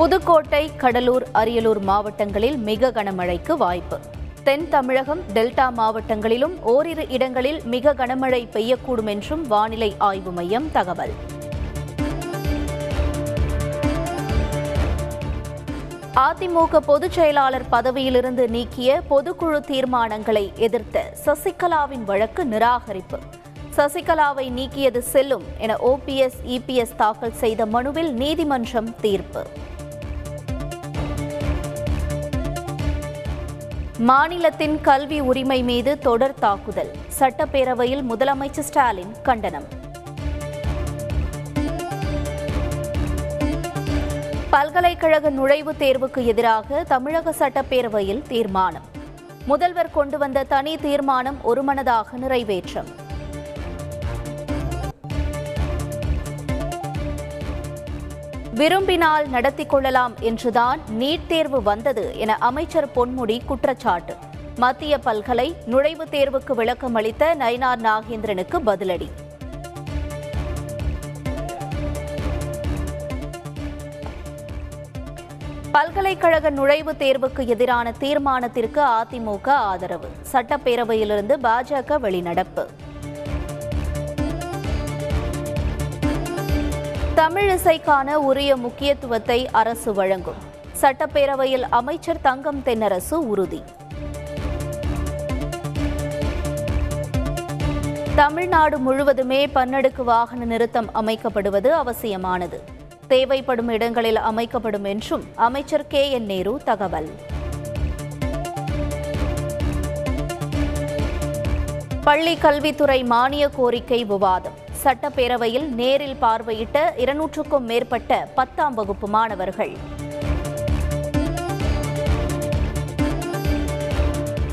புதுக்கோட்டை கடலூர் அரியலூர் மாவட்டங்களில் மிக கனமழைக்கு வாய்ப்பு. தென் தமிழகம் டெல்டா மாவட்டங்களிலும் ஓரிரு இடங்களில் மிக கனமழை பெய்யக்கூடும் என்றும் வானிலை ஆய்வு மையம் தகவல். அதிமுக பொதுச் செயலாளர் பதவியிலிருந்து நீக்கிய பொதுக்குழு தீர்மானங்களை எதிர்த்த சசிகலாவின் வழக்கு நிராகரிப்பு. சசிகலாவை நீக்கியது செல்லும் என ஓபிஎஸ் இபிஎஸ் தாக்கல் செய்த மனுவில் நீதிமன்றம் தீர்ப்பு. மாநிலத்தின் கல்வி உரிமை மீது தொடர் தாக்குதல். சட்டப்பேரவையில் முதலமைச்சர் ஸ்டாலின் கண்டனம். பல்கலைக்கழக நுழைவுத் தேர்வுக்கு எதிராக தமிழக சட்டப்பேரவையில் தீர்மானம். முதல்வர் கொண்டு வந்த தனி தீர்மானம் ஒருமனதாக நிறைவேற்றம். விரும்பினால் நடத்திக் கொள்ளலாம் என்றுதான் நீட் தேர்வு வந்தது என அமைச்சர் பொன்முடி குற்றச்சாட்டு. மத்திய பல்கலை நுழைவுத் தேர்வுக்கு விளக்கம் அளித்த நயினார் நாகேந்திரனுக்கு பதிலடி. பல்கலைக்கழக நுழைவுத் தேர்வுக்கு எதிரான தீர்மானத்திற்கு அதிமுக ஆதரவு. சட்டப்பேரவையிலிருந்து பாஜக வெளிநடப்பு. தமிழிசைக்கான உரிய முக்கியத்துவத்தை அரசு வழங்கும். சட்டப்பேரவையில் அமைச்சர் தங்கம் தென்னரசு உறுதி. தமிழ்நாடு முழுவதுமே பன்னடுக்கு வாகன நிறுத்தம் அமைக்கப்படுவது அவசியமானது. தேவைப்படும் இடங்களில் அமைக்கப்படும் என்றும் அமைச்சர் கே என் நேரு தகவல். பள்ளி கல்வித்துறை மானிய கோரிக்கை விவாதம். சட்டப்பேரவையில் நேரில் பார்வையிட்ட இருநூற்றுக்கும் மேற்பட்ட பத்தாம் வகுப்பு மாணவர்கள்.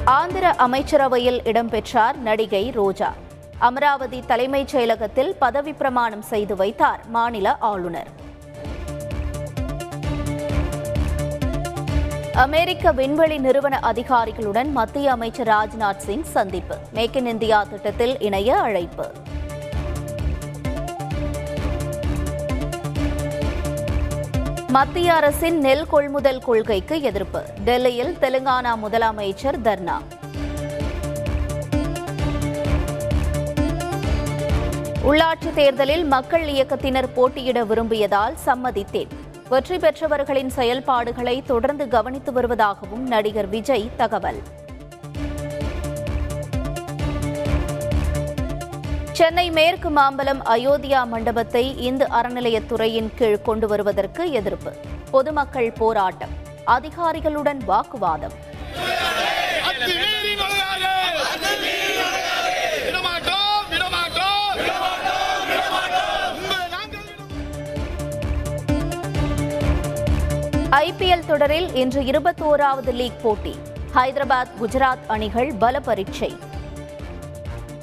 ஆந்திர அமைச்சரவையில் இடம்பெற்றார் நடிகை ரோஜா. அமராவதி தலைமைச் செயலகத்தில் பதவி பிரமாணம் செய்து வைத்தார் மாநில ஆளுநர். அமெரிக்க விண்வெளி நிறுவன அதிகாரிகளுடன் மத்திய அமைச்சர் ராஜ்நாத் சிங் சந்திப்பு. மேக் இன் இந்தியா திட்டத்தில் இணைய அழைப்பு. மத்திய அரசின் நெல் கொள்முதல் கொள்கைக்கு எதிர்ப்பு. டெல்லியில் தெலுங்கானா முதலமைச்சர் தர்ணா. உள்ளாட்சி தேர்தலில் மக்கள் இயக்கத்தினர் போட்டியிட விரும்பியதால் சம்மதித்தேன். வெற்றி பெற்றவர்களின் செயல்பாடுகளை தொடர்ந்து கவனித்து வருவதாகவும் நடிகர் விஜய் தகவல். சென்னை மேற்கு மாம்பலம் அயோத்தியா மண்டபத்தை இந்து அறநிலையத்துறையின் கீழ் கொண்டு வருவதற்கு எதிர்ப்பு. பொதுமக்கள் போராட்டம். அதிகாரிகளுடன் வாக்குவாதம். ஐபிஎல் தொடரில் இன்று இருபத்தோராவது லீக் போட்டி. ஹைதராபாத் குஜராத் அணிகள் பல பரீட்சை